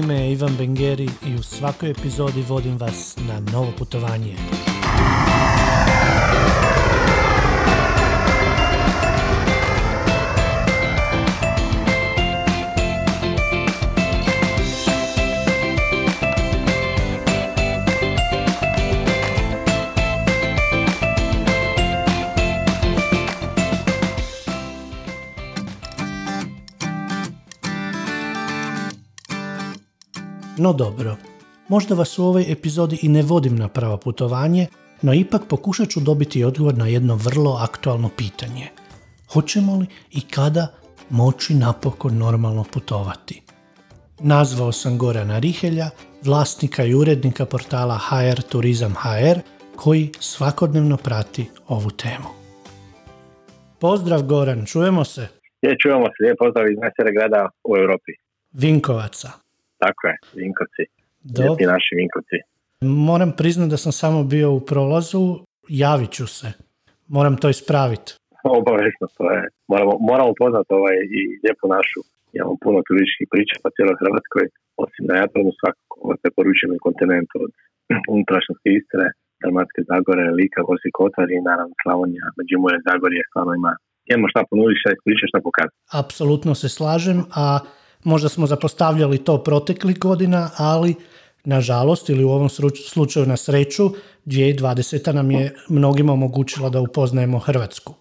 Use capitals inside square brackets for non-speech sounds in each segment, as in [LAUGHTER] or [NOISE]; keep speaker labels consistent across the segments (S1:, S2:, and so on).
S1: Ime je Ivan Bengeri i u svakoj epizodi vodim vas na novo putovanje. No dobro, možda vas u ovoj epizodi i ne vodim na pravo putovanje, no ipak pokušat ću dobiti odgovor na jedno vrlo aktualno pitanje. Hoćemo li i kada moći napokon normalno putovati? Nazvao sam Gorana Rihelja, vlasnika i urednika portala HR Turizam HR, koji svakodnevno prati ovu temu. Pozdrav Goran, čujemo se?
S2: Je, čujemo se, je pozdrav iz najsere grada u Europi.
S1: Vinkovaca.
S2: Tako je, Vinkovci.
S1: Dobro.
S2: Lijepi naši Vinkovci.
S1: Moram priznati da sam samo bio u prolazu, javit ću se. Moram to ispraviti. [LAUGHS]
S2: Obavezno, to je. Moramo, moramo poznati ovaj i lijepu našu. Imamo puno turističkih priča po cijeloj Hrvatskoj, osim na Jadranu svakako i kontinentu od [CLEARS THROAT] unutrašnjosti Istre, Dalmatske Zagore, Lika, Gorski Kotar i naravno Slavonija, Međimurje, Zagorje, stvarno ima imamo šta ponuditi, šta ispričati, šta pokazati.
S1: Apsolutno se slažem, a možda smo zapostavljali to proteklih godina, ali nažalost ili u ovom slučaju na sreću 2020. nam je mnogima omogućila da upoznajemo Hrvatsku.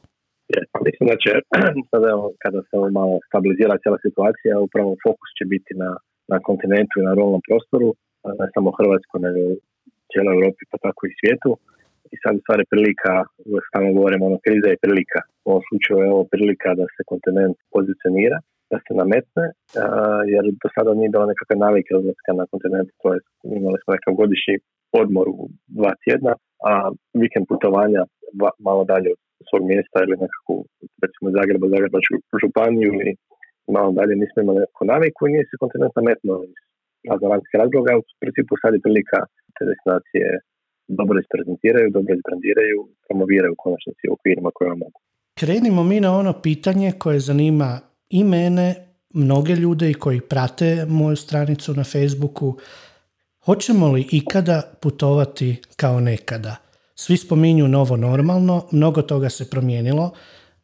S2: Pa mislim da će [CLEARS THROAT] sada kada se malo stabilizira cijela situacija, upravo fokus će biti na, na kontinentu i na ruralnom prostoru, ne samo Hrvatskoj, nego cijeloj Europi, pa tako i svijetu. I sad u stvari prilika, uvijek stalno govorimo, ono, kriza je prilika. U ovom slučaju je ovo prilika da se kontinent pozicionira, da se nametne, jer do sada nije bilo nekakve navike odlaska na kontinent, to je, imali smo nekakav godišnji odmor u dva tjedna, a vikend putovanja malo dalje od svog mjesta ili nekakvu, recimo Zagreba, Zagrebačku županiju ili malo dalje nismo imali nekakvu naviku i nije se kontinent nametnuo iz raznoraznih razloga. U principu sad je prilika te destinacije dobro isprezentiraju, dobro izbrandiraju, promoviraju konačnici u okvirima koje mogu.
S1: Krenimo mi na ono pitanje koje zanima i mene, mnoge ljude i koji prate moju stranicu na Facebooku. Hoćemo li ikada putovati kao nekada? Svi spominju novo normalno, mnogo toga se promijenilo.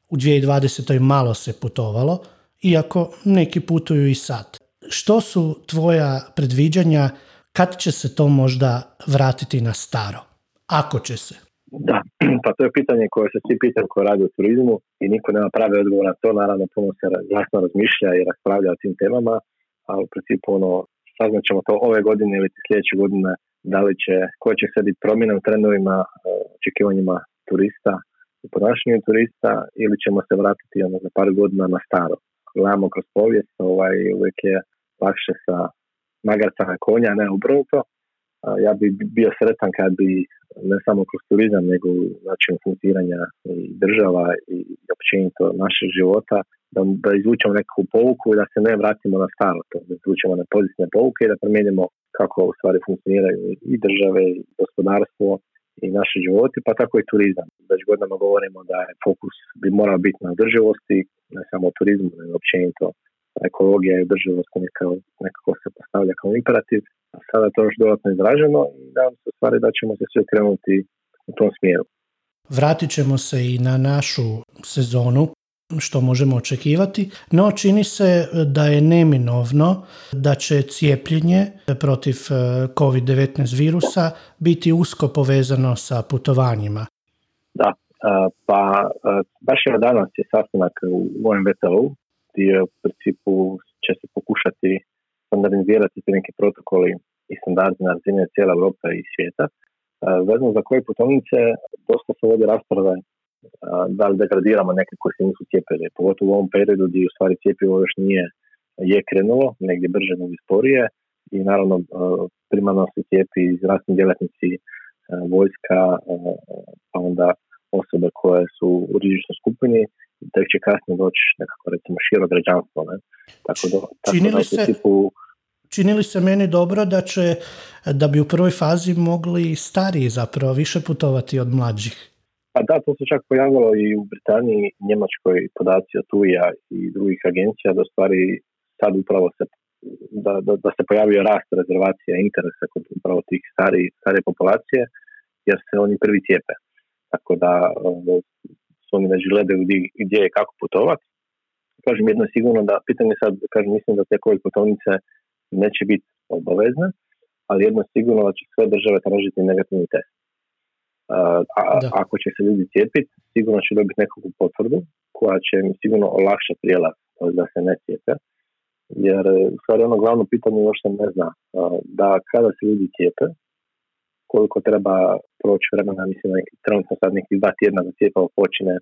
S1: U 2020. malo se putovalo, iako neki putuju i sad. Što su tvoja predviđanja kad će se to možda vratiti na staro? Ako će se.
S2: Da, [CLEARS THROAT] pa to je pitanje koje se svi pitaju koji radi u turizmu i niko nema pravi odgovor na to, naravno puno se jasno razmišlja i raspravlja o tim temama, a u principu ono, saznat ćemo to ove godine ili sljedeće godine, da li će, koje će se biti promjene u trendovima, e, očekivanjima turista i ponašanju turista ili ćemo se vratiti ono, za par godina na staro. Gledamo kroz povijest, ovaj, uvijek je lakše sa magarca na konja, ne obrnuto. Ja bi bio sretan kad bi ne samo kroz turizam, nego u načinu funkcioniranja i država i općenito našeg života, da, izvučemo nekakvu pouku i da se ne vratimo na staro, to, da izvučemo na pozitivne pouke i da promijenimo kako u stvari funkcioniraju i države i gospodarstvo i naši životi, pa tako i turizam. Već godinama govorimo da je fokus bi morao biti na održivosti, ne samo turizmu, nego općenito ekologija i održivost nekako, nekako se postavlja kao imperativ, a sada je to još dodatno izraženo i nadam se stvari da ćemo se sve krenuti u tom smjeru.
S1: Vratit ćemo se i na našu sezonu, što možemo očekivati, no čini se da je neminovno da će cijepljenje protiv eh, COVID-19 virusa biti usko povezano sa putovanjima.
S2: Da, a, pa a, baš evo danas je sastanak u OMVTO gdje u principu će se pokušati standardizirati ti neki protokoli i standardi na razine cijele Europe i svijeta. A, Vezano za koje putovnice, dosta se vodi rasprave a, da li degradiramo neke koji se nisu cijepili, pogotovo u ovom periodu gdje u stvari cijepivo još nije je krenulo, negdje brže nego sporije i naravno a, primarno se cijepi zdravstveni djelatnici, vojska, pa onda osobe koje su u rizičnoj skupini, tek će kasnije doći nekako recimo širo građanstvo. Ne? Tako da, tako
S1: Čini li se-
S2: principu,
S1: Čini li se meni dobro da će, da bi u prvoj fazi mogli stariji zapravo više putovati od mlađih?
S2: Pa da, to se čak pojavilo i u Britaniji, Njemačkoj podaci od TUI-a i drugih agencija da stvari sad upravo se da, da, da se pojavio rast rezervacija interesa kod upravo tih stari, starije populacije, jer se oni prvi cijepe. Tako da već gledaju gdje je kako putovati. Kažem jedno sigurno da, pitanje sad, kažem mislim da te covid putovnice neće biti obavezne, ali jedno sigurno da će sve države tražiti negativni test. A, ako će se ljudi cijepiti, sigurno će dobiti nekakvu potvrdu koja će im sigurno olakšati prijelaz da se ne cijepe. Jer u stvari ono glavno pitanje još se ne zna da kada se ljudi cijepe, koliko treba proći vremena, mislim da trenutno sad nekih dva tjedna da cijepavo počine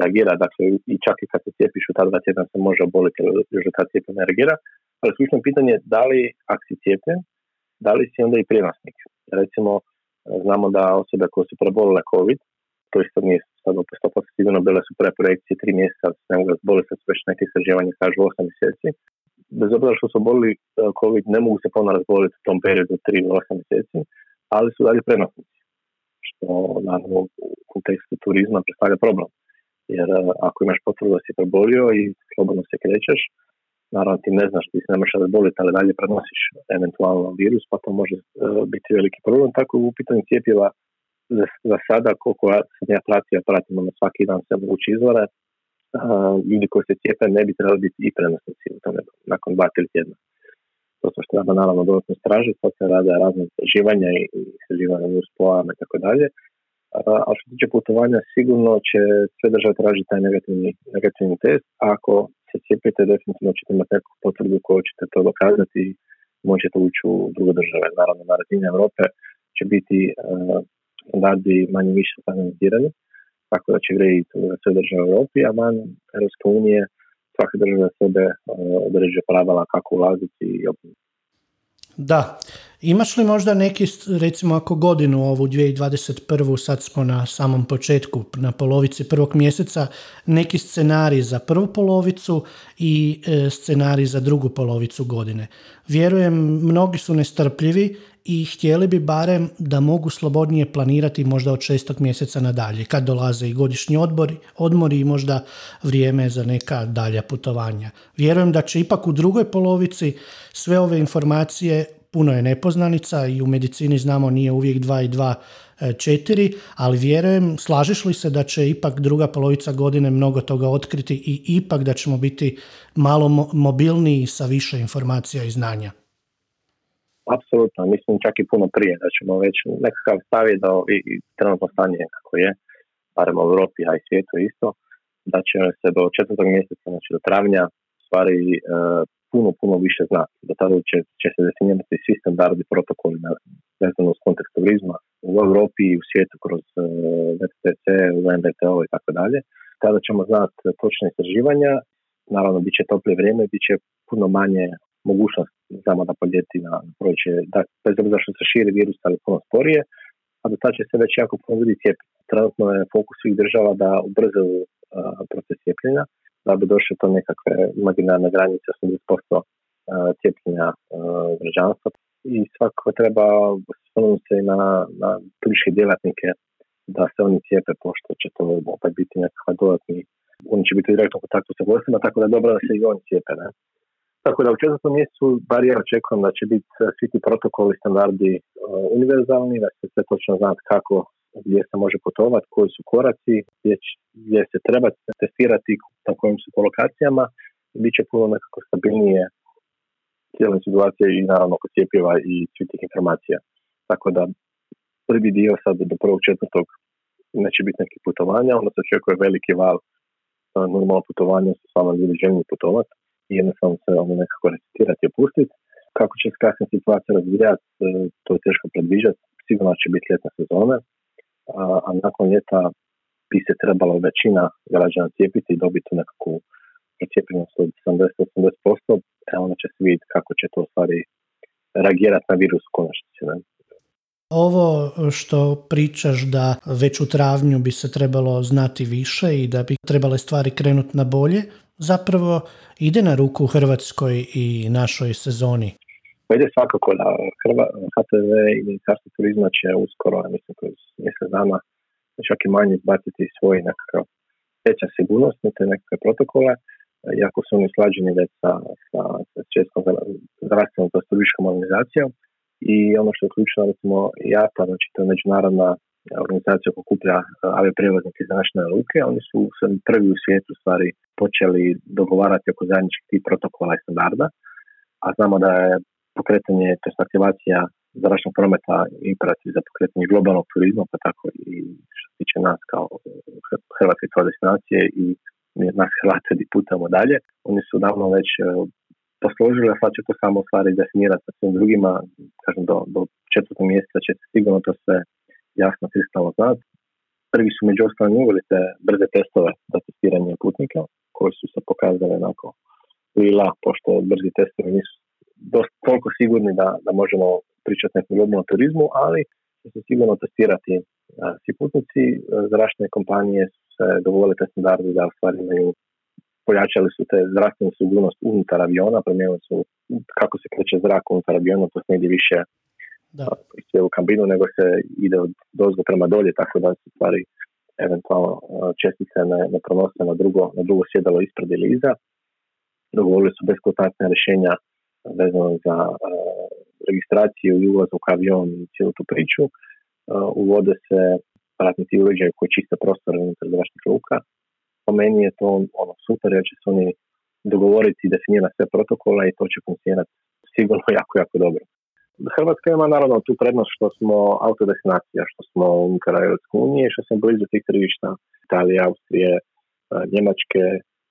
S2: reagira, dakle i čak i kad se cijepiš u ta dva tjedna se može oboliti još da ta cijepa ne reagira, ali ključno pitanje je da li ako si cijepljen, da li si onda i prijenosnik. Recimo, znamo da osobe koje su prebolile COVID, to isto nije sad opet 100% sigurno bile su prve projekcije tri mjeseca, ne mogu bolje sad već neke istraživanja kažu 8 mjeseci. Bez obzira što su bolili e, COVID, ne mogu se ponovno razboliti u tom periodu 3 ili 8 mjeseci, ali su dalje prenosnici. Što naravno u kontekstu turizma predstavlja problem. Jer e, ako imaš potvrdu da si prebolio i slobodno se krećeš, naravno ti ne znaš, ti se ne možeš razboliti, ali dalje prenosiš eventualno virus, pa to može uh, biti veliki problem. Tako u pitanju cijepiva za, sada, koliko ja pratio, pratimo na svaki dan sve moguće izvore, uh, ljudi koji se cijepe ne bi trebali biti i prenosnici u tome nakon dva, tri tjedna. To što treba naravno dodatno stražiti, to se rade razne istraživanja i istraživanja u spojama i tako dalje. A što se tiče putovanja, sigurno će sve države tražiti taj negativni, negativni test, ako se cijepite, definitivno ćete imati neku potvrdu koju ćete to dokazati i možete ući u druge države. Naravno, na razini Europe će biti standardi manje više standardizirani, tako da će vrijediti sve države u Europi, a van Europske unije svaka država sebe određuje pravila kako ulaziti i
S1: Da. Imaš li možda neki, recimo ako godinu ovu 2021. sad smo na samom početku, na polovici prvog mjeseca, neki scenarij za prvu polovicu i e, scenarij za drugu polovicu godine. Vjerujem, mnogi su nestrpljivi i htjeli bi barem da mogu slobodnije planirati možda od šestog mjeseca nadalje, kad dolaze i godišnji odbori, odmori i možda vrijeme za neka dalja putovanja. Vjerujem da će ipak u drugoj polovici sve ove informacije puno je nepoznanica i u medicini znamo nije uvijek 2 i 2 4, e, ali vjerujem, slažeš li se da će ipak druga polovica godine mnogo toga otkriti i ipak da ćemo biti malo mobilniji sa više informacija i znanja?
S2: Apsolutno, mislim čak i puno prije da ćemo već nekakav staviti da i, i trenutno stanje kako je, barem u Europi, a i svijetu isto, da će se do četvrtog mjeseca, znači do travnja, stvari e, puno, puno više znati. Do tada će, će se definirati svi standardi, protokoli vezano uz kontekst turizma u Europi i u svijetu kroz VTC, NDTO i tako dalje. Tada ćemo znati točne istraživanja, naravno bit će toplije vrijeme, bit će puno manje mogućnost znamo da poljeti na proće, da, bez obzira što se širi virus, ali puno sporije, a do tada će se već jako puno ljudi cijepiti. Trenutno je fokus svih država da ubrzaju uh, proces cijepljenja, da bi došle to nekakve imaginarne granice 80% cijepljenja građanstva i svakako treba osvrnuti se na, na turističke djelatnike da se oni cijepe pošto će to opet biti nekakva dodatni oni će biti u direktnom kontaktu sa gostima, tako da je dobro da se i oni cijepe. Ne? Tako da u četvrtom mjesecu bar ja očekujem da će biti svi ti protokoli, standardi univerzalni, da će se točno znati kako gdje se može putovati, koji su koraci, gdje, gdje se treba testirati, na kojim su po lokacijama, bit će puno nekako stabilnije cijela situacija i naravno kod cijepiva i svih tih informacija. Tako da prvi dio sad do prvog četvrtog neće biti nekih putovanja, onda se očekuje veliki val normalno putovanja su stvarno ljudi željni putovati i jednostavno se ono nekako recitirati i opustiti. Kako će se kasnije situacija razvijati, e, to je teško predviđati. Sigurno će biti ljetna sezona, a, a nakon ljeta bi se trebalo većina građana cijepiti i dobiti nekakvu procijepljenost od 70-80%, e onda će se vidjeti kako će to stvari reagirati na virus u konačnici. Ne?
S1: Ovo što pričaš da već u travnju bi se trebalo znati više i da bi trebale stvari krenuti na bolje, zapravo ide na ruku Hrvatskoj i našoj sezoni.
S2: Pa ide svakako da HTV i Ministarstvo turizma će uskoro, mislim, kroz mjesec dana čak i manje izbaciti svoj nekakav sigurnost, te nekakve protokole, iako su oni slađeni već sa, sa, sa Českom zdravstvenom turističkom organizacijom. I ono što je ključno, recimo, IATA, znači to je međunarodna organizacija koja kuplja avioprijevoznike iz naše luke, oni su prvi u svijetu stvari počeli dogovarati oko zajedničkih tih protokola i standarda, a znamo da je pokretanje, to aktivacija zračnog prometa imperativ za pokretanje globalnog turizma, pa tako i što se tiče nas kao Hrvatske kao destinacije i nas Hrvatske di putamo dalje. Oni su davno već e, posložili, a sad će to samo stvari definirati sa svim drugima, kažem do, do četvrtog mjeseca će se sigurno to sve jasno kristalno znati. Prvi su među ostalim uveli te brze testove za testiranje putnika, koji su se pokazali onako lila, pošto brzi testovi nisu dosta toliko sigurni da, da možemo pričati nekom globalnom turizmu, ali će se sigurno testirati svi putnici. Zračne kompanije su se dovoljile te standarde da u stvari imaju pojačali su te zdravstvenu sigurnost unutar aviona, promijenili su kako se kreće zrak unutar aviona, to se negdje više da. u kabinu, nego se ide od dozgo prema dolje, tako da se stvari eventualno čestice ne, ne pronose na drugo, na drugo sjedalo ispred ili iza. Dogovorili su beskontaktne rješenja vezano za registraciju i ulazak u avion i cijelu tu priču. uvode se pratni uređaj koji čiste prostor unutar zračnih luka. Po meni je to ono super jer će se oni dogovoriti i definirati sve protokola i to će funkcionirati sigurno [LAUGHS] jako, jako dobro. Hrvatska ima naravno tu prednost što smo autodestinacija, što smo unutar Europske unije, što smo blizu tih tržišta Italije, Austrije, e, Njemačke,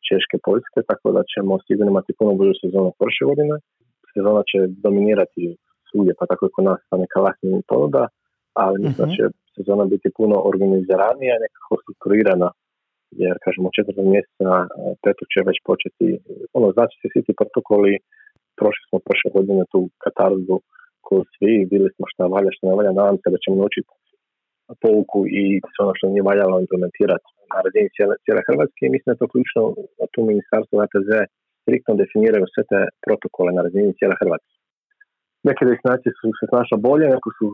S2: Češke, Poljske, tako da ćemo sigurno imati puno bolju sezonu prošle godine. Sezona će dominirati svugdje, pa tako i kod nas sa neka lasnija ponuda, ali mislim da mhm. će sezona biti puno organiziranija nekako strukturirana, jer kažemo četvrtog mjeseca e, petu će već početi, ono znači se svi ti protokoli, prošli smo prošle godine tu katarzu koju svi, bili smo šta valja, što ne valja, nadam se da ćemo naučiti pouku i sve ono što nije valjalo implementirati na razini cijele, cijele Hrvatske i mislim da je to ključno tu ministarstvo ATZ striktno definiraju sve te protokole na razini cijele Hrvatske. Neke destinacije su se snašla bolje, neke su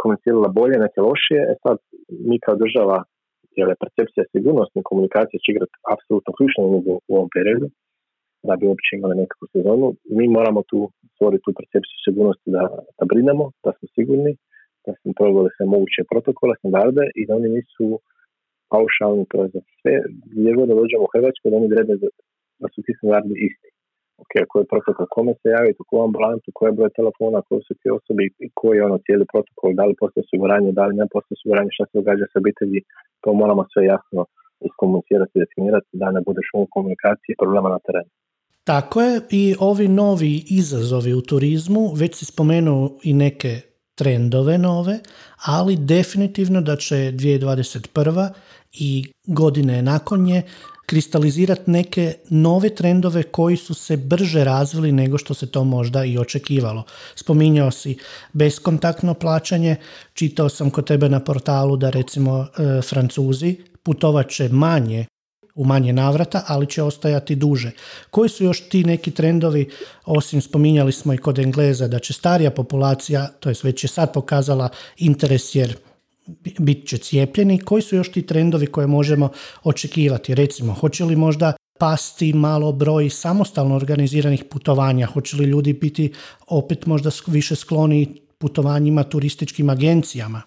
S2: komunicirala bolje, neke lošije. E sad, mi kao država, jer je percepcija sigurnosti komunikacije će igrati apsolutno ključnu u ovom periodu, da bi uopće imali nekakvu sezonu. Mi moramo tu stvoriti tu percepciju sigurnosti da, da brinemo, da smo sigurni, da smo proveli sve moguće protokole, standarde i da oni nisu paušalni proizvod. Sve, gdje god dođemo u Hrvatsku, da oni drede da su ti standardi isti. Ok, koji je protokol, kome se javiti, u koju ambulantu, koji je broj telefona, koji su ti osobi i koji je ono cijeli protokol, da li postoje osiguranje, da li ne postoje osiguranje, šta se događa sa obitelji, to moramo sve jasno iskomunicirati, definirati da ne budeš u komunikaciji problema na terenu.
S1: Tako je. I ovi novi izazovi u turizmu, već si spomenuo i neke trendove nove, ali definitivno da će 2021. i godine nakon nje kristalizirati neke nove trendove koji su se brže razvili nego što se to možda i očekivalo. Spominjao si beskontaktno plaćanje, čitao sam kod tebe na portalu da recimo e, Francuzi putovat će manje u manje navrata, ali će ostajati duže. Koji su još ti neki trendovi, osim spominjali smo i kod Engleza, da će starija populacija, to je već je sad pokazala interes jer bit će cijepljeni, koji su još ti trendovi koje možemo očekivati? Recimo, hoće li možda pasti malo broj samostalno organiziranih putovanja? Hoće li ljudi biti opet možda više skloni putovanjima turističkim agencijama?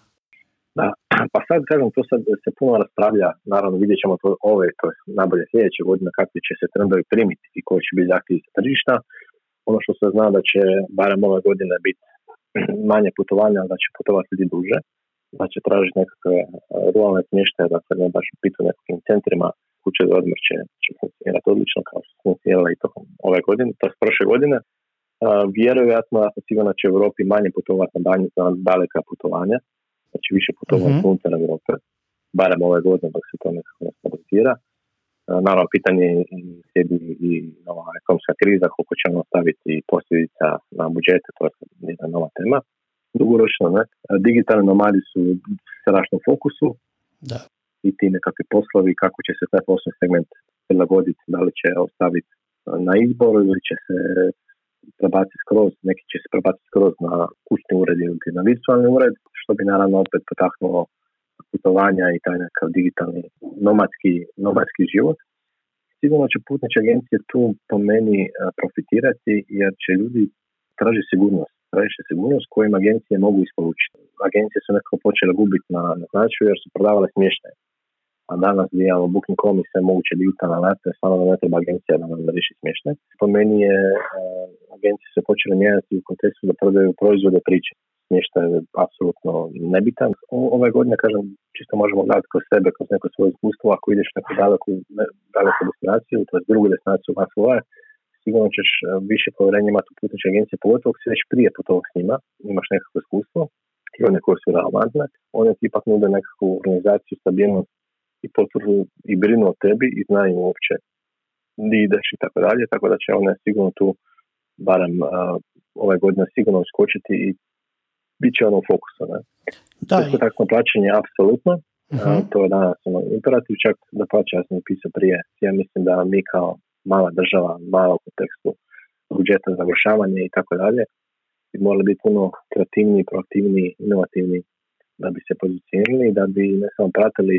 S2: Da, pa sad kažem, to sad se puno raspravlja, naravno vidjet ćemo to ove, to je najbolje sljedeće godine kakvi će se trendovi primiti i koji će biti zahtjevi za tržišta. Ono što se zna da će barem ove godine biti [CLEARS THROAT] manje putovanja, da će putovati ljudi duže, da će tražiti nekakve e, ruralne smještaje, da se ne baš pitu nekakvim centrima, kuće za odmor će, će funkcionirati odlično kao što funkcionirala i tokom ove godine, to je prošle godine. Uh, vjerojatno, ja sam sigurno da će u Europi manje putovati na, na daleka putovanja, znači više putovanja uh-huh. unutar Europe, barem ove godine dok se to nekako ne stabilizira. Uh, naravno, pitanje i slijedi i nova ekonomska kriza, koliko ćemo ostaviti posljedica na budžete, to je jedna nova tema dugoročno. Ne? Digitalni nomadi su u fokusu
S1: da.
S2: i ti nekakvi poslovi, kako će se taj poslovni segment prilagoditi, da li će ostaviti na izbor ili će se prebaciti skroz, neki će se prebaciti skroz na kućni ured ili na virtualni ured, što bi naravno opet potaknulo putovanja i taj nekakav digitalni nomadski, nomadski život. sigurno će putničke agencije tu po meni profitirati jer će ljudi traži sigurnost. Traži sigurnost kojim agencije mogu isporučiti. Agencije su nekako počele gubiti na, na značaju jer su prodavale smještaje. A danas gdje imamo Booking.com i sve moguće digitalne alate, stvarno ne treba agencija da nam riješi smještaj. Po meni je agencije se počele mijenjati u kontekstu da prodaju proizvode priče smještaj je apsolutno nebitan. Ove godine, kažem, čisto možemo gledati kroz sebe, kroz neko svoje iskustvo, ako ideš neku daleku destinaciju, to je drugu destinaciju sigurno ćeš e, više povjerenja imati u putničke agencije, pogotovo ako si već prije putovao s njima, imaš nekakvo iskustvo i one koje su relevantne, one ti ipak nude nekakvu organizaciju, stabilnost i potvrdu i brinu o tebi i znaju uopće di ideš i tako dalje, tako da će one sigurno tu barem uh, ove godine sigurno uskočiti i bit će ono u fokusu. Ne? Da, Isto plaćanje, apsolutno. Uh-huh. to je danas ono, imperativ, čak da plaća, ja sam prije. Ja mislim da mi kao mala država, mala u kontekstu budžeta za završavanje i tako dalje, bi morali biti puno kreativniji, proaktivniji, inovativni da bi se pozicionirali, da bi ne samo pratili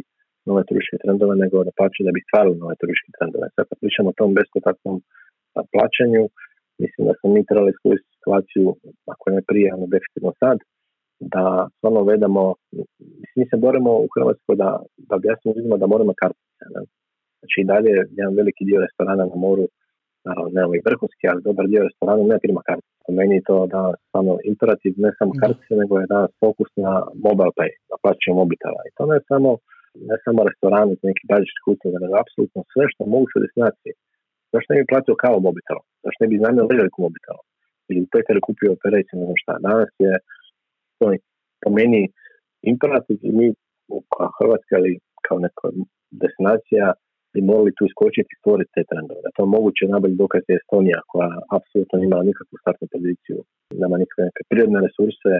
S2: nove turističke trendove, nego da pače da bi stvarali nove turističke trendove. Sad kad pričamo o tom beskontaktnom plaćanju, mislim da smo mi trebali iskoristiti situaciju, ako ne prije, ono definitivno sad, da stvarno vedemo, mi se borimo u Hrvatskoj da, da objasnimo ljudima da moramo kartice. Ne? Znači i dalje jedan veliki dio restorana na moru, naravno ne ovaj vrhunski, ali dobar dio restorana ne prima kartice. Po meni je to danas samo imperativ, ne samo kartice, nego je danas fokus na mobile pay, na plaćanje mobitela. I to ne samo ne samo restorani, neki bazički usluge, nego apsolutno sve što moguće u destinaciji. Zašto ne bi platio kao mobitelom? Zašto ne bi znamio veliku mobitelom? Ili Peter kupio operaciju, ne znam šta. Danas je to po meni imperativ i mi kao Hrvatska ili kao neka destinacija bi morali tu iskočiti i stvoriti te trendove. Da to moguće najbolji dokaz je Estonija koja apsolutno nema nikakvu startnu poziciju, nema nikakve neke prirodne resurse,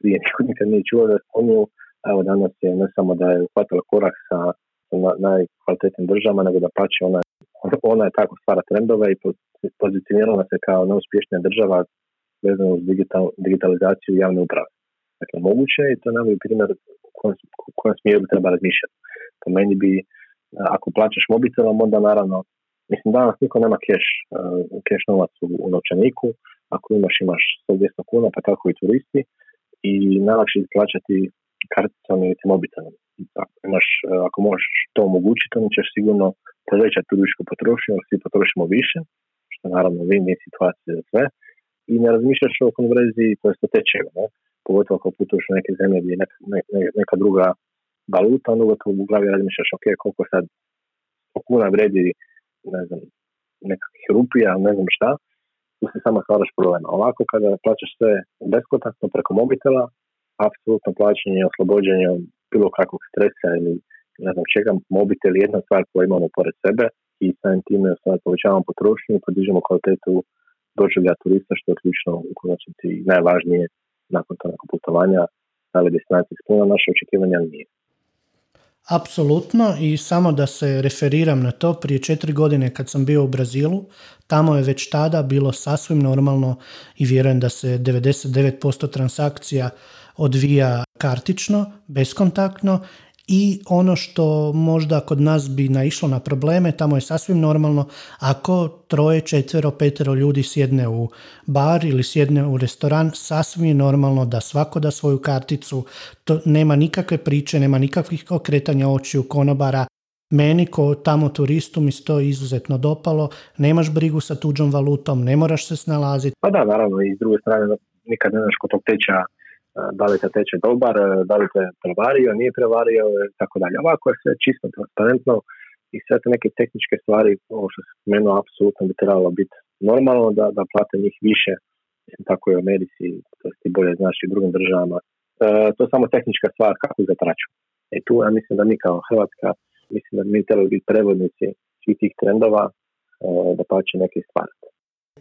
S2: prije [LAUGHS] niko nikad nije čuo za Estoniju, evo danas je ne samo da je uhvatila korak sa, najkvalitetnim državama, nego da pače ona, ona je tako stvara trendove i pozicionirala se kao neuspješnija država vezano uz digital, digitalizaciju javne uprave. Dakle, moguće je i to je najbolji primjer u kojem, u kojem smjeru treba razmišljati. Po meni bi, ako plaćaš mobitelom, onda naravno, mislim, danas niko nema keš, keš novac u, u novčaniku, ako imaš, imaš 100-200 kuna, pa tako i turisti, i najlakše je plaćati karticom ili mobitelom. Ako, imaš, ako možeš to omogućiti, onda ćeš sigurno povećati turističku potrošnju, jer svi potrošimo više, što naravno win-win situacija za sve, i ne razmišljaš o konverziji, to je tečaju, ne? pogotovo ako putuješ u neke zemlje gdje je neka, neka druga valuta, onda gotovo u glavi razmišljaš, ok, koliko sad kuna vredi, ne znam, nekakvih rupija, ne znam šta, tu se samo stvaraš problem. Ovako kada plaćaš sve beskontaktno preko mobitela, apsolutno plaćanje, oslobođenje od bilo kakvog stresa ili ne znam čega, mobitel je jedna stvar koju imamo pored sebe i samim time povećavamo potrošnju i podižemo kvalitetu doživlja turista što je ključno u konačnici najvažnije nakon tog putovanja da li destinacija ispunila naše očekivanja nije.
S1: Apsolutno i samo da se referiram na to, prije četiri godine kad sam bio u Brazilu, tamo je već tada bilo sasvim normalno i vjerujem da se 99% transakcija odvija kartično, beskontaktno i ono što možda kod nas bi naišlo na probleme, tamo je sasvim normalno ako troje, četvero, petero ljudi sjedne u bar ili sjedne u restoran, sasvim je normalno da svako da svoju karticu, to nema nikakve priče, nema nikakvih okretanja očiju konobara, meni ko tamo turistu mi se to izuzetno dopalo, nemaš brigu sa tuđom valutom, ne moraš se snalaziti.
S2: Pa da, naravno, i s druge strane nikad ne znaš kod tog teča da li te teče dobar, da li te prevario, nije prevario i tako dalje. Ovako je sve čisto transparentno i sve te neke tehničke stvari, ovo što se spomenuo, apsolutno bi trebalo biti normalno da, da plate njih više, tako i u Americi, to ti bolje znaš i drugim državama. E, to je samo tehnička stvar kako za traču. E tu ja mislim da mi kao Hrvatska, mislim da mi trebali biti prevodnici svih tih trendova, e, da pače neke stvari.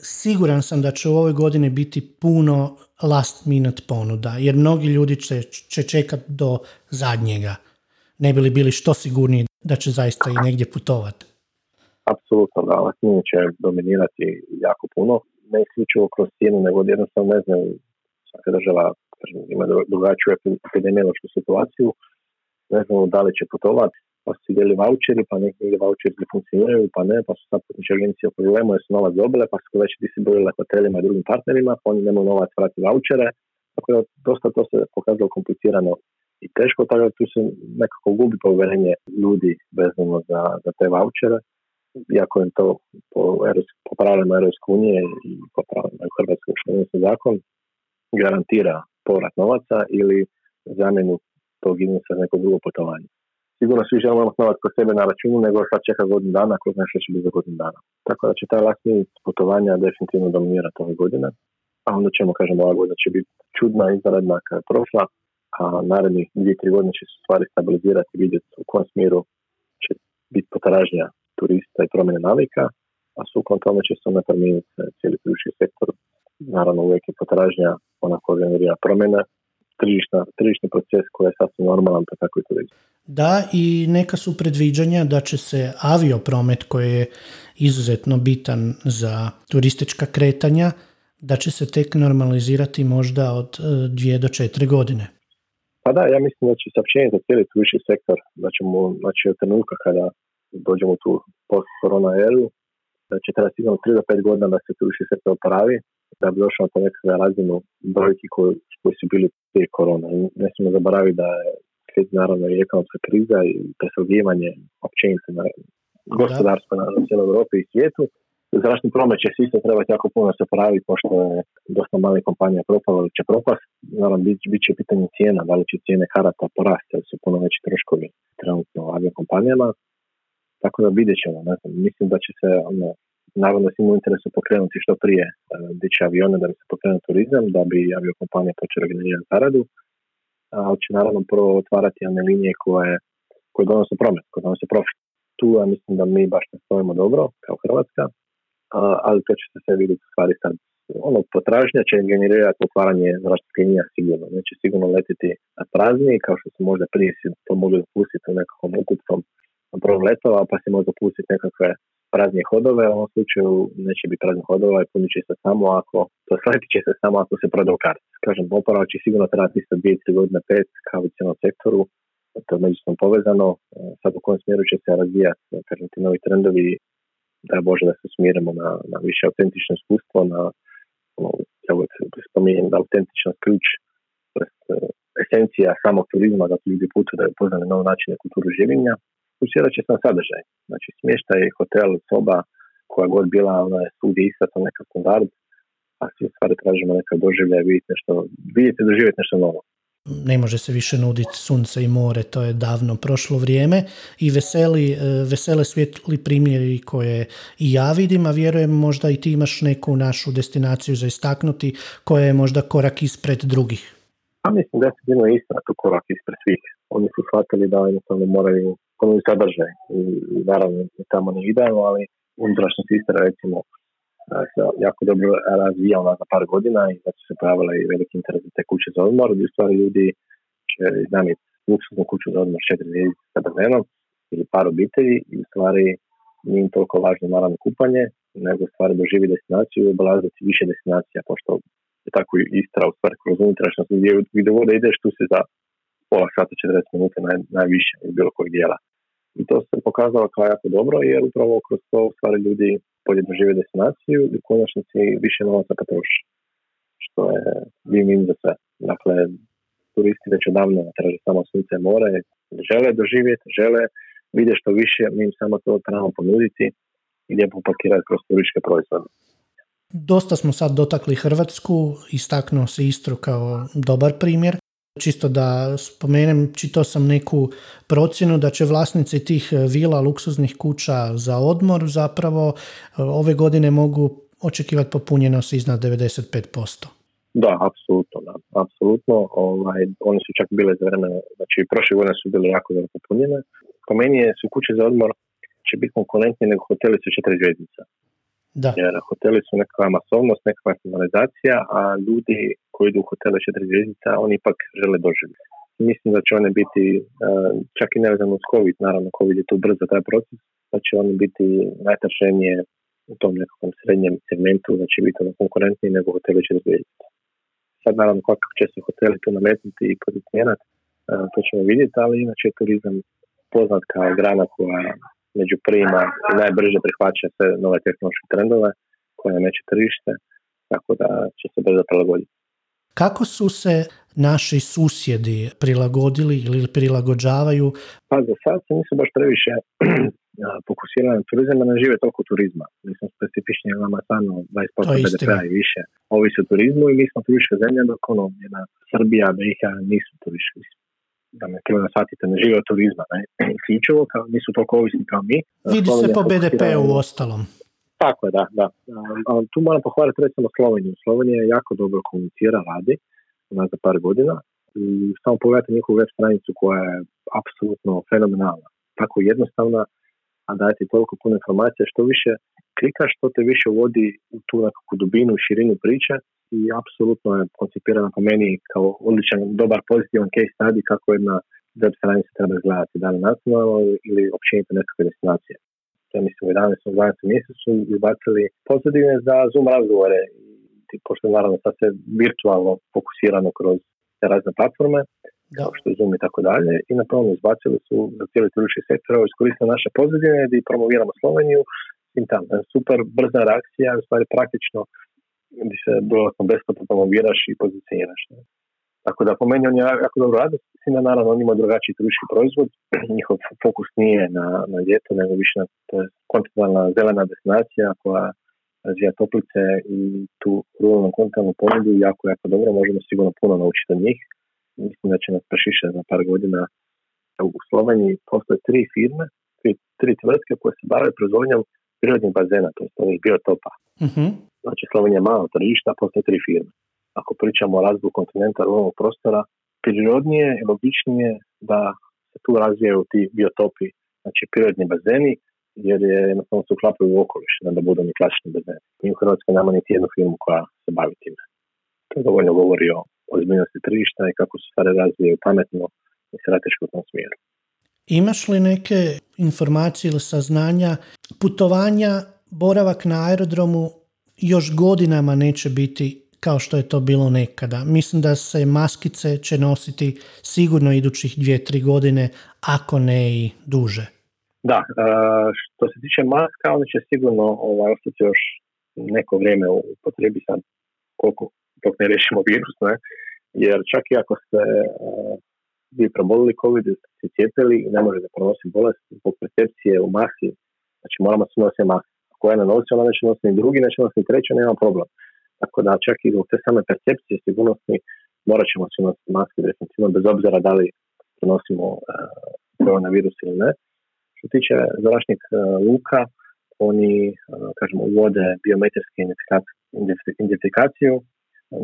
S1: Siguran sam da će u ovoj godini biti puno last minute ponuda, jer mnogi ljudi će, će čekati do zadnjega. Ne bi li bili što sigurniji da će zaista i negdje putovati?
S2: Apsolutno, da, last minute će dominirati jako puno. Ne isključivo kroz cijenu, nego jednostavno ne znam, svaka država ima drugačiju epidemiološku situaciju, ne znam da li će putovati, pa su dijeli voucheri, pa neki voucheri ne funkcioniraju, pa ne, pa su sad putničke agencije u problemu jer su novac dobile, pa su već distribuirale hotelima i drugim partnerima, pa oni nemaju novac vratiti vouchere, tako da dosta to se pokazalo komplicirano i teško, tako da tu se nekako gubi povjerenje ljudi vezano za, za te vouchere, iako je to po, po pravilima Europske unije i po pravilima Hrvatskog zakon garantira povrat novaca ili zamjenu tog iznosa za neko drugo putovanje sigurno svi želimo imati novac kod sebe na računu, nego sad čeka godinu dana, ako znaš što će biti za godinu dana. Tako da će taj last putovanja definitivno dominirati ove godine, a onda ćemo, kažem, ova godina će biti čudna, izvanredna kada je prošla, a narednih dvije, tri godine će se stvari stabilizirati i vidjeti u kojem smjeru će biti potražnja turista i promjene navika, a sukladno tome će se onda promijeniti cijeli turistički sektor. Naravno, uvijek je potražnja ona koja generira promjene, tržišna, tržišni proces koji je sasvim normalan, pa tako i turizam.
S1: Da, i neka su predviđanja da će se aviopromet koji je izuzetno bitan za turistička kretanja, da će se tek normalizirati možda od e, dvije do četiri godine.
S2: Pa da, ja mislim da će saopćenje za cijeli turistički sektor, da ćemo, znači od trenutka kada dođemo tu post-korona eru, da će trebati sigurno 3 do 5 godina da se turistički sektor oporavi, da bi došao na nekakvu razinu brojki koji, koji su bili prije korona. Ne smijemo zaboraviti da je naravno i ekonomska kriza i preslagivanje općenito na gospodarstvo na, cijeloj Europi i svijetu. Zračni promet će se isto trebati jako puno se pravi, pošto je dosta malih kompanija propala ili će propast. Naravno, bit, bit će pitanje cijena, da li će cijene karata porasti, jer su puno veći troškovi trenutno u kompanijama. Tako da vidjet ćemo. Ne znam, mislim da će se ono, naravno da u interesu pokrenuti što prije e, dići avione da bi se pokrenuo turizam, da bi aviokompanija počela generirati zaradu, ali će naravno prvo otvarati one linije koje, koje donose promet, koje donose profit. Tu ja mislim da mi baš ne stojimo dobro kao Hrvatska, ali to će se sve vidjeti stvari sad. Ono, potražnja će generirati otvaranje zračnih linija sigurno. Neće sigurno letiti na prazni, kao što se možda prije to mogli dopustiti u nekakvom ukupnom broju letova, pa se može dopustiti nekakve prazne hodove, u ovom slučaju neće biti praznih hodova i punit će se samo ako, to sletit će se samo ako se proda u. Kažem, oporavak će sigurno trajati isto 2-3 godine, 5 kao u cijelom sektoru, to je međusobno povezano, sad u kojem smjeru će se razvijati, kažem, ti novi trendovi, da Bože da se smirimo na, na više autentično iskustvo, na ono, spominjem da autentičan ključ, esencija samog turizma, da ljudi putu da je upoznali nov način kulturu življenja, fokusirat će se na sadržaj. Znači smještaj, hotel, soba, koja god bila, ona je svugdje ista, to neka standard, a svi stvari tražimo neka doživlja, vidjeti nešto, vidjeti doživjeti nešto novo.
S1: Ne može se više nuditi sunce i more, to je davno prošlo vrijeme i veseli, e, vesele svijetli primjeri koje i ja vidim, a vjerujem možda i ti imaš neku našu destinaciju za istaknuti koja je možda korak ispred drugih.
S2: A mislim da je sigurno istina to korak ispred svih. Oni su shvatili da jednostavno moraju ponudi sadržaj. I, naravno, tamo nije idealno, ali unutrašnjost Istra recimo se jako dobro razvijala za par godina i da su se pojavile i veliki interes za te kuće za odmor, gdje stvari ljudi će iznamiti luksuznu kuću za odmor četiri zvijezdice sa ili par obitelji i u stvari nije toliko važno naravno kupanje, nego u stvari doživi destinaciju i obilaziti više destinacija, pošto je tako i Istra u stvari kroz unutrašnjost gdje, gdje ideš tu se za pola sata 40 minuta naj, najviše iz bilo kojeg dijela. I to se pokazalo kao jako dobro jer upravo kroz to stvari ljudi bolje dožive destinaciju i u konačnici više novaca potroši. Što je win-win za sve. Dakle, turisti već odavno traže samo sunce more, žele doživjeti, žele vidjeti što više, mi im samo to trebamo ponuditi i lijepo pakirati kroz turističke proizvode.
S1: Dosta smo sad dotakli Hrvatsku, istaknuo se Istru kao dobar primjer. Čisto da spomenem, čitao sam neku procjenu da će vlasnici tih e, vila, luksuznih kuća za odmor zapravo e, ove godine mogu očekivati popunjenost iznad 95%.
S2: Da, apsolutno, da, apsolutno. Ovaj, one su čak bile za vreme, znači prošle godine su bile jako dobro popunjene. Po meni su kuće za odmor će biti konkurentnije nego hoteli su četiri zvjezdica.
S1: Da.
S2: Jer hoteli su nekakva masovnost, nekakva formalizacija, a ljudi koji idu u hotele četiri zvijezdica, oni ipak žele doživjeti. Mislim da će one biti, eh, čak i nevezano s COVID, naravno COVID je tu brzo taj proces, da će oni biti najtraženije u tom nekakvom srednjem segmentu, da će biti ono konkurentniji nego hoteli četiri zvijezdica. Sad naravno kako će se hoteli tu nametnuti i pozicionirati, eh, to ćemo vidjeti, ali inače turizam poznatka grana koja među prvima i najbrže prihvaća sve nove tehnološke trendove koje neće tržište, tako da će se brzo prilagoditi.
S1: Kako su se naši susjedi prilagodili ili prilagođavaju?
S2: Pa za sad se nisu baš previše [CLEARS THROAT] fokusirani na turizam, a ne žive toliko turizma. Mi smo specifični, nama stvarno 20% BDP-a i više ovisi o turizmu i mi smo turistička zemlja, dok ono, jedna Srbija, BiH nisu turistički da me treba shvatite, ne žive od turizma, ne, [CLEARS THROAT] isključivo, kao, nisu toliko ovisni kao mi.
S1: Vidi se po BDP-u u ostalom.
S2: Tako je, da, da. A, tu moram pohvaliti recimo Sloveniju. Slovenija jako dobro komunicira, radi za par godina i samo pogledajte njihovu web stranicu koja je apsolutno fenomenalna. Tako jednostavna, a dajete toliko puno informacija, što više klikaš, što te više vodi u tu nekakvu dubinu, širinu priče i apsolutno je koncipirana po meni kao odličan, dobar, pozitivan case study kako jedna web stranica treba izgledati, da li nacionalno ili općenito nekakve destinacije. Ja mislim u 11. 12. mjesecu izbacili pozadine za Zoom razgovore i pošto naravno sad se virtualno fokusirano kroz te razne platforme, kao što je Zoom i tako dalje, i na tom izbacili su za cijeli turistički sektor, ovo iskoristili naše pozadine gdje promoviramo Sloveniju, i tam, super brza reakcija, u stvari praktično gdje se dodatno besplatno promoviraš i pozicioniraš. Ne? Tako da po meni on je jako dobro radi, da naravno on ima drugačiji turistički proizvod, [CLEARS THROAT] njihov fokus nije na, na ljeto, nego više na kontinentalna zelena destinacija koja razvija toplice i tu ruralnu kontinentalnu ponudu jako, jako dobro, možemo sigurno puno naučiti od njih. Mislim da će nas prešiše za par godina u Sloveniji postoje tri firme, tri, tri tvrtke koje se bave proizvodnjom prirodnih bazena, to je biotopa.
S1: Uh-huh.
S2: Znači Slovenija je malo tržišta, postoje tri firme. Ako pričamo o razvoju kontinenta ruralnog prostora, prirodnije i logičnije da se tu razvijaju ti biotopi, znači prirodni bazeni, jer je jednostavno se uklapaju u okoliš, da budu ni klasični bazeni. Mi u Hrvatskoj nema niti jednu firmu koja se bavi time. To dovoljno govori o ozbiljnosti tržišta i kako se stvari razvijaju pametno i strateško u tom smjeru.
S1: Imaš li neke informacije ili saznanja putovanja, boravak na aerodromu još godinama neće biti kao što je to bilo nekada. Mislim da se maskice će nositi sigurno idućih dvije, tri godine, ako ne i duže.
S2: Da, što se tiče maska, one će sigurno ovaj, ostati još neko vrijeme u potrebi sad koliko dok ne riješimo virus, ne? jer čak i ako se vi probolili COVID, se cijepili i ne možete prenositi bolest zbog percepcije u masi, znači moramo se nositi maske. Ako jedna nosi, ona neće nositi drugi, neće nositi treći, nema problem. Tako da čak i zbog te same percepcije sigurnosti morat ćemo se nositi maske definitivno, bez obzira da li prenosimo uh, koronavirus ili ne. Što tiče zračnih uh, luka, oni, uh, kažemo, uvode biometrijske identifikaciju,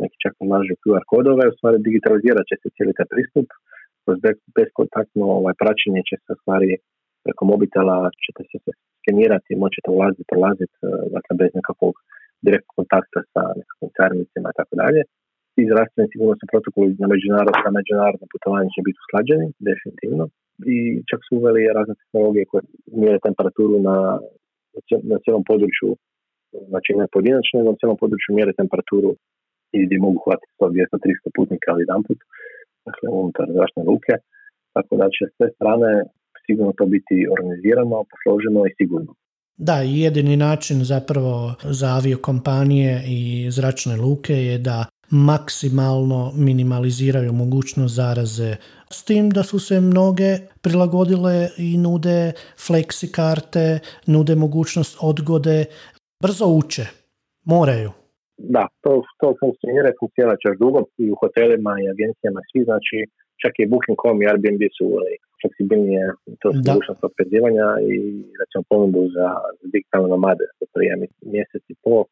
S2: neki čak nalažu QR kodove, u stvari digitalizirat će se cijeli taj pristup, kroz bezkontaktno ovaj, praćenje će se stvari preko mobitela ćete se skenirati, moćete ulaziti, prolaziti, e, dakle bez nekakvog direktnog kontakta sa nekakvim carnicima i tako dalje. I zdravstveni sigurnosni protokoli na međunarodno, na međunarodno putovanje će biti usklađeni, definitivno. I čak su uveli razne tehnologije koje mjere temperaturu na, na cijelom području, znači ne pojedinačno, nego na cijelom području mjere temperaturu i gdje mogu hvatiti 100, 200, 300 putnika ali jedan put dakle unutar zračne luke, tako da će s te strane sigurno to biti organizirano, posloženo i sigurno.
S1: Da, jedini način zapravo za aviokompanije i zračne luke je da maksimalno minimaliziraju mogućnost zaraze s tim da su se mnoge prilagodile i nude fleksi karte, nude mogućnost odgode, brzo uče, moraju.
S2: Da, to, to funkcionira i funkcionira još dugo i u hotelima i agencijama svi, znači čak i Booking.com i Airbnb su uveli fleksibilnije to su mogućnost opezivanja i recimo ponudu za, za digitalne nomade za prije mjesec i pol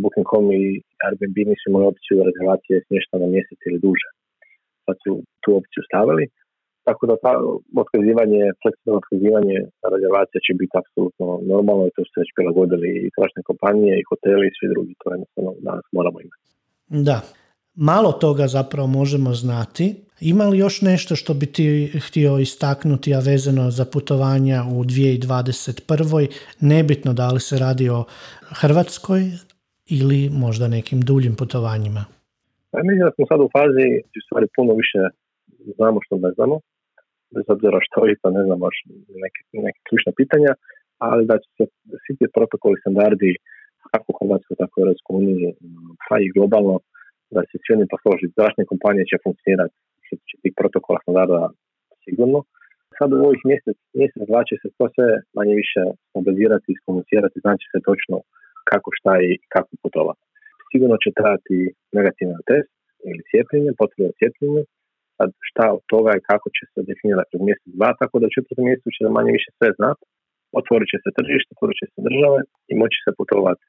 S2: Booking.com i Airbnb nisu imali opciju rezervacije smješta na mjesec ili duže. Sad su tu opciju stavili tako da ta otkazivanje, fleksibilno otkazivanje rezervacija će biti apsolutno normalno i to su već prilagodili i tražne kompanije i hoteli i svi drugi, to jednostavno danas moramo imati.
S1: Da, malo toga zapravo možemo znati. Ima li još nešto što bi ti htio istaknuti, a vezano za putovanja u 2021. Nebitno da li se radi o Hrvatskoj ili možda nekim duljim putovanjima?
S2: Pa mislim da smo sad u fazi, u stvari puno više znamo što ne znamo bez obzira što i to ne znam, baš neke, neke ključne pitanja, ali da će se svi ti protokoli, standardi, kako u Hrvatskoj, tako u Europskoj uniji, pa i globalno, da se svi oni posložiti. Zračne kompanije će funkcionirati što će tih protokola standarda sigurno. Sad u ovih mjesec, mjesec dva će se to sve manje više stabilizirati, iskomunicirati, znači se točno kako šta i kako putovati. Sigurno će trajati negativan test ili cijepljenje, potvrda cijepljenje, sad šta od toga i kako će se definirati kroz mjesec dva, tako da u četvrtom mjesecu će da manje više sve znati, otvorit će se tržište, otvorit će se države i moći se putovati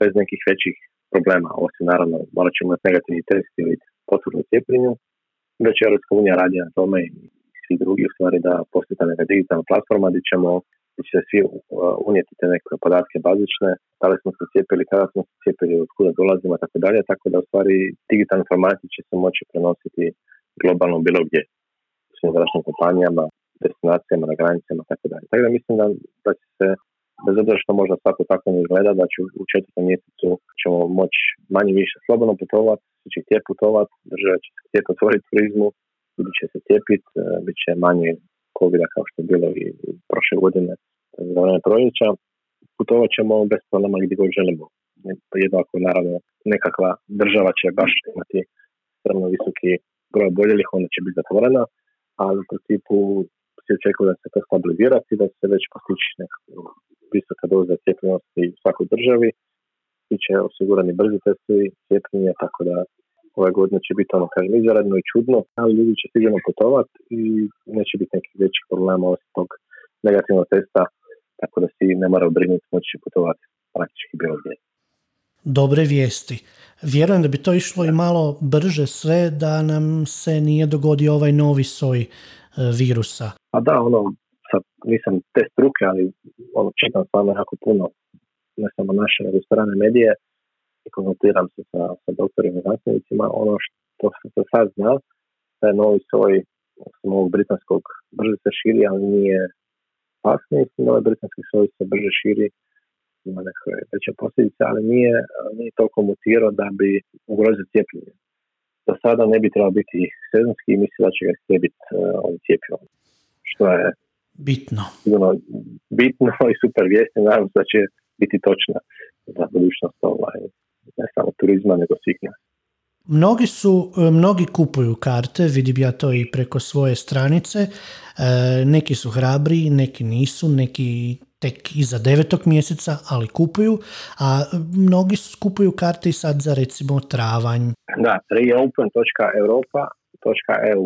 S2: bez nekih većih problema, osim naravno morat ćemo imati negativni test ili potvrdu cijepljenju, već Europska unija radi na tome i svi drugi u stvari da postoji ta neka digitalna platforma gdje ćemo gdje će se svi uh, unijeti te neke podatke bazične, da li smo se cijepili, kada smo se cijepili, od kuda dolazimo, tako dalje, tako da u stvari digitalne informacije će se moći prenositi globalno bilo gdje, u svim zračnim kompanijama, destinacijama, na granicama, tako dalje. Tako da mislim da, da će se bez obzira što možda svako tako ne izgleda, da će u četvrtom mjesecu ćemo moći manje više slobodno putovati, će htjeti putovati, država će htjeti otvoriti turizmu, ljudi će se cijepiti, e, bit će manje covid kao što je bilo i prošle godine za vreme proljeća. Putovat ćemo bez problema gdje god želimo. Jedno ako naravno nekakva država će baš imati strano visoki broj oboljelih, onda će biti zatvorena, ali u principu se očekuje da se to stabilizira i da se već postići visoka doza cijepljenosti u svakoj državi. Biće osigurani brzi testovi cijepljenja, tako da ove godine će biti ono, kažem, izvanredno i čudno, ali ljudi će sigurno putovati i neće biti nekih većih problema osim tog negativnog testa, tako da svi ne moraju brinuti, moći putovati praktički bilo gdje.
S1: Dobre vijesti. Vjerujem da bi to išlo i malo brže sve da nam se nije dogodio ovaj novi soj e, virusa.
S2: A da, ono, sad nisam te struke, ali ono, čitam stvarno jako puno, ne samo naše, nego strane medije, i konzultiram se sa, sa doktorima znanstvenicima, ono što se sad zna, da je novi soj osim ovog britanskog brže se širi, ali nije pasni, mislim da ovaj britanski soj se brže širi, ima neke veće posljedice, ali nije, nije toliko mutirao da bi ugrozio cijepljenje. Do sada ne bi trebalo biti sezonski i mislim da će ga cijepiti uh, ovim cijepivom. Što je
S1: bitno.
S2: Sigurno, bitno [LAUGHS] i super vijesti, nadam se da će biti točna za budućnost ovaj, ne samo turizma, nego svih nas.
S1: Mnogi su, e, mnogi kupuju karte, vidim ja to i preko svoje stranice, e, neki su hrabri, neki nisu, neki tek iza devetog mjeseca, ali kupuju, a mnogi kupuju karte i sad za recimo travanj.
S2: Da, reopen.europa.eu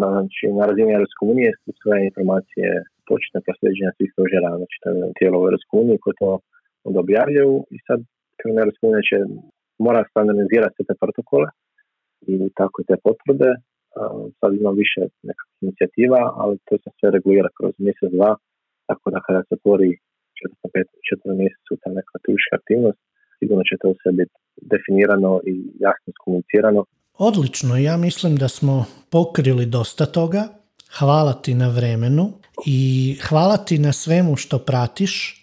S2: znači na razini Europske unije su sve informacije početne prosljeđenja svih stožera, znači tijelo u Europske unije koje to onda objavljaju i sad Europska unija će mora standardizirati te protokole i tako i te potvrde. Sad ima više nekakvih inicijativa, ali to se sve regulira kroz mjesec, dva, tako da kada se otvori četvrtom, mjesecu ta neka turistička aktivnost, sigurno će to sve biti definirano i jasno skomunicirano.
S1: Odlično, ja mislim da smo pokrili dosta toga. Hvala ti na vremenu i hvala ti na svemu što pratiš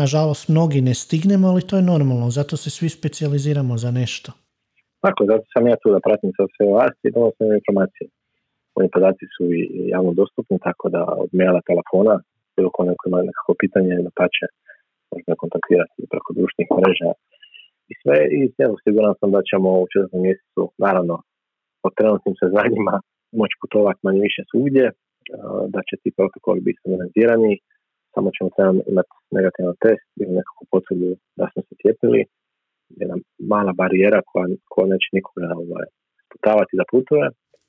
S1: nažalost mnogi ne stignemo, ali to je normalno, zato se svi specijaliziramo za nešto.
S2: Tako, zato sam ja tu da pratim sa sve vas i donosim informacije. Moji podaci su i javno dostupni, tako da od maila, telefona, bilo ko neko ima nekako pitanje, da pa će možda kontaktirati preko društvenih mreža i sve. I evo, siguran sam da ćemo u četvrtom mjesecu, naravno, po trenutnim saznanjima moći putovati manje više svugdje, da će ti protokoli biti organizirani, samo ćemo trebati imati negativan test ili nekakvu potvrdu da smo se cijepili. Jedna mala barijera koja, koja neće nikoga ovaj, putavati da putuje.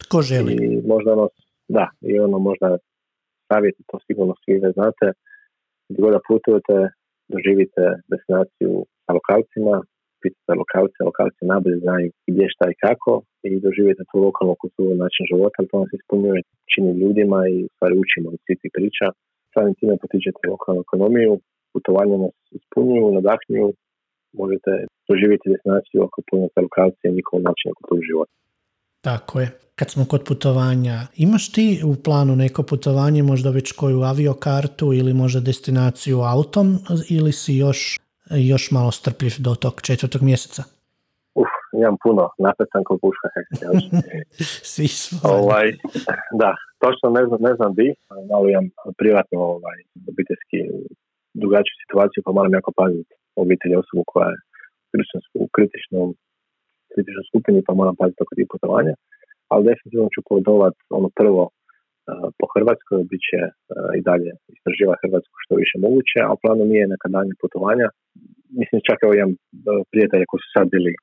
S1: Tko želi?
S2: I možda ono, da, i ono možda savjeti, to sigurno svi ne znate, gdje god da putujete, doživite destinaciju sa lokalcima, pitate lokalce, lokalci najbolje znaju gdje, šta i kako i doživite tu lokalnu kulturu, način života, to nas ispunjuje, čini ljudima i stvari učimo od svih priča samim time potičete lokalnu ekonomiju, putovanje nas ispunjuju, nadahnjuju, možete doživjeti destinaciju ako punite lokacije i njihovom načinu kulturu života.
S1: Tako je. Kad smo kod putovanja, imaš ti u planu neko putovanje, možda već koju aviokartu ili možda destinaciju autom ili si još, još malo strpljiv do tog četvrtog mjeseca?
S2: Imam puno, napetan kao puška. [LAUGHS]
S1: Svi smo.
S2: ovaj, da, točno ne znam, ne znam di, malo imam privatno ovaj, obiteljski drugačiju situaciju, pa moram jako paziti obitelji osobu koja je u kritičnom, kritičnoj skupini, pa moram paziti oko tih putovanja. Ali definitivno ću podovat ono prvo po Hrvatskoj, bit će i dalje istraživa Hrvatsku što više moguće, a u planu nije neka danje putovanja. Mislim, čak evo imam prijatelje koji su sad bili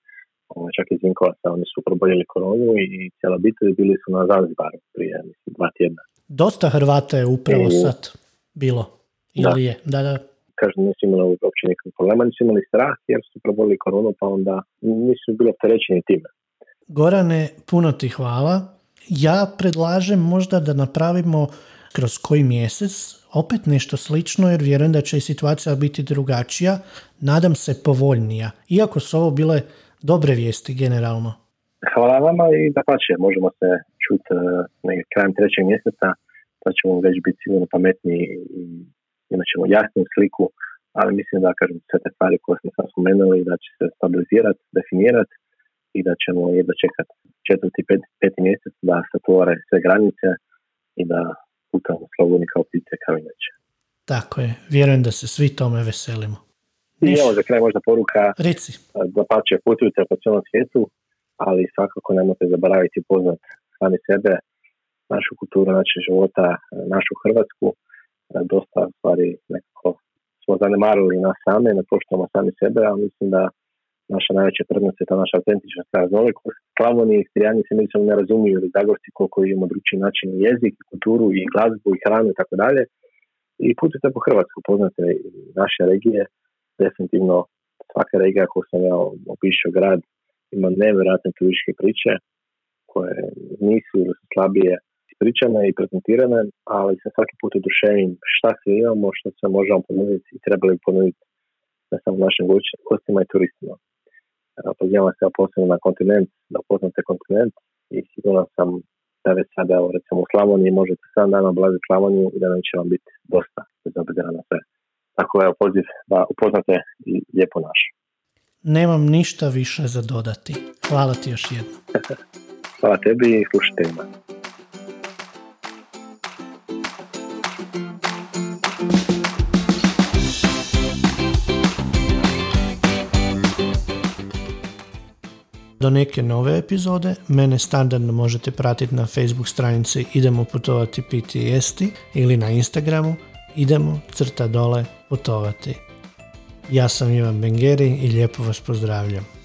S2: ovaj, čak iz Vinkovaca, oni su proboljeli koronu i cijela obitelj bili su na Zanzibaru prije mislim, dva tjedna.
S1: Dosta Hrvata je upravo sad bilo, ili
S2: da.
S1: je? Da, da.
S2: Kažem, nisu imali uopće nikakvih problema, nisu imali strah jer su probolili koronu, pa onda nisu bili opterećeni time.
S1: Gorane, puno ti hvala. Ja predlažem možda da napravimo kroz koji mjesec opet nešto slično jer vjerujem da će i situacija biti drugačija, nadam se povoljnija. Iako su ovo bile dobre vijesti generalno.
S2: Hvala vama i da pače, možemo se čuti uh, krajem trećeg mjeseca, da ćemo već biti sigurno pametniji i imat ćemo jasnu sliku, ali mislim da kažem sve te stvari koje smo sad spomenuli da će se stabilizirati, definirati i da ćemo jedno čekati četvrti, peti, peti mjesec da se otvore sve granice i da putamo slobodni kao ptice kao inače.
S1: Tako je, vjerujem da se svi tome veselimo.
S2: I evo za kraj možda poruka
S1: Reci.
S2: da pače putujte po cijelom svijetu, ali svakako nemojte zaboraviti poznat sami sebe, našu kulturu, način života, našu Hrvatsku. Dosta stvari nekako smo zanemarili nas same, ne poštujemo sami sebe, ali mislim da naša najveća prednost je ta naša autentičnost, raznolikost. Slavoni i Istrijani se međusobno ne razumiju ili Zagorci koliko imamo drugčiji način jezik, kulturu i glazbu i hranu i tako dalje. I putujte po Hrvatsku, poznate naše regije, definitivno svaka regija koju sam ja opišao grad ima nevjerojatne turističke priče koje nisu ili slabije ispričane i prezentirane, ali se svaki put oduševim šta sve imamo, što se možemo ponuditi i trebali ponuditi ne samo našim gostima i turistima. Pozivam se posebno na kontinent, da upoznate kontinent i sigurno sam da već sada, recimo u Slavoniji, možete sam dan oblaziti Slavoniju i da neće vam biti dosta, bez obzira na sve. Tako je poziv da upoznate i lijepo naš.
S1: Nemam ništa više za dodati. Hvala ti još jednom. [LAUGHS]
S2: Hvala tebi i slušateljima.
S1: Do neke nove epizode mene standardno možete pratiti na Facebook stranici Idemo putovati piti i jesti ili na Instagramu Idemo crta dole putovati. Ja sam Ivan Bengeri i lijepo vas pozdravljam.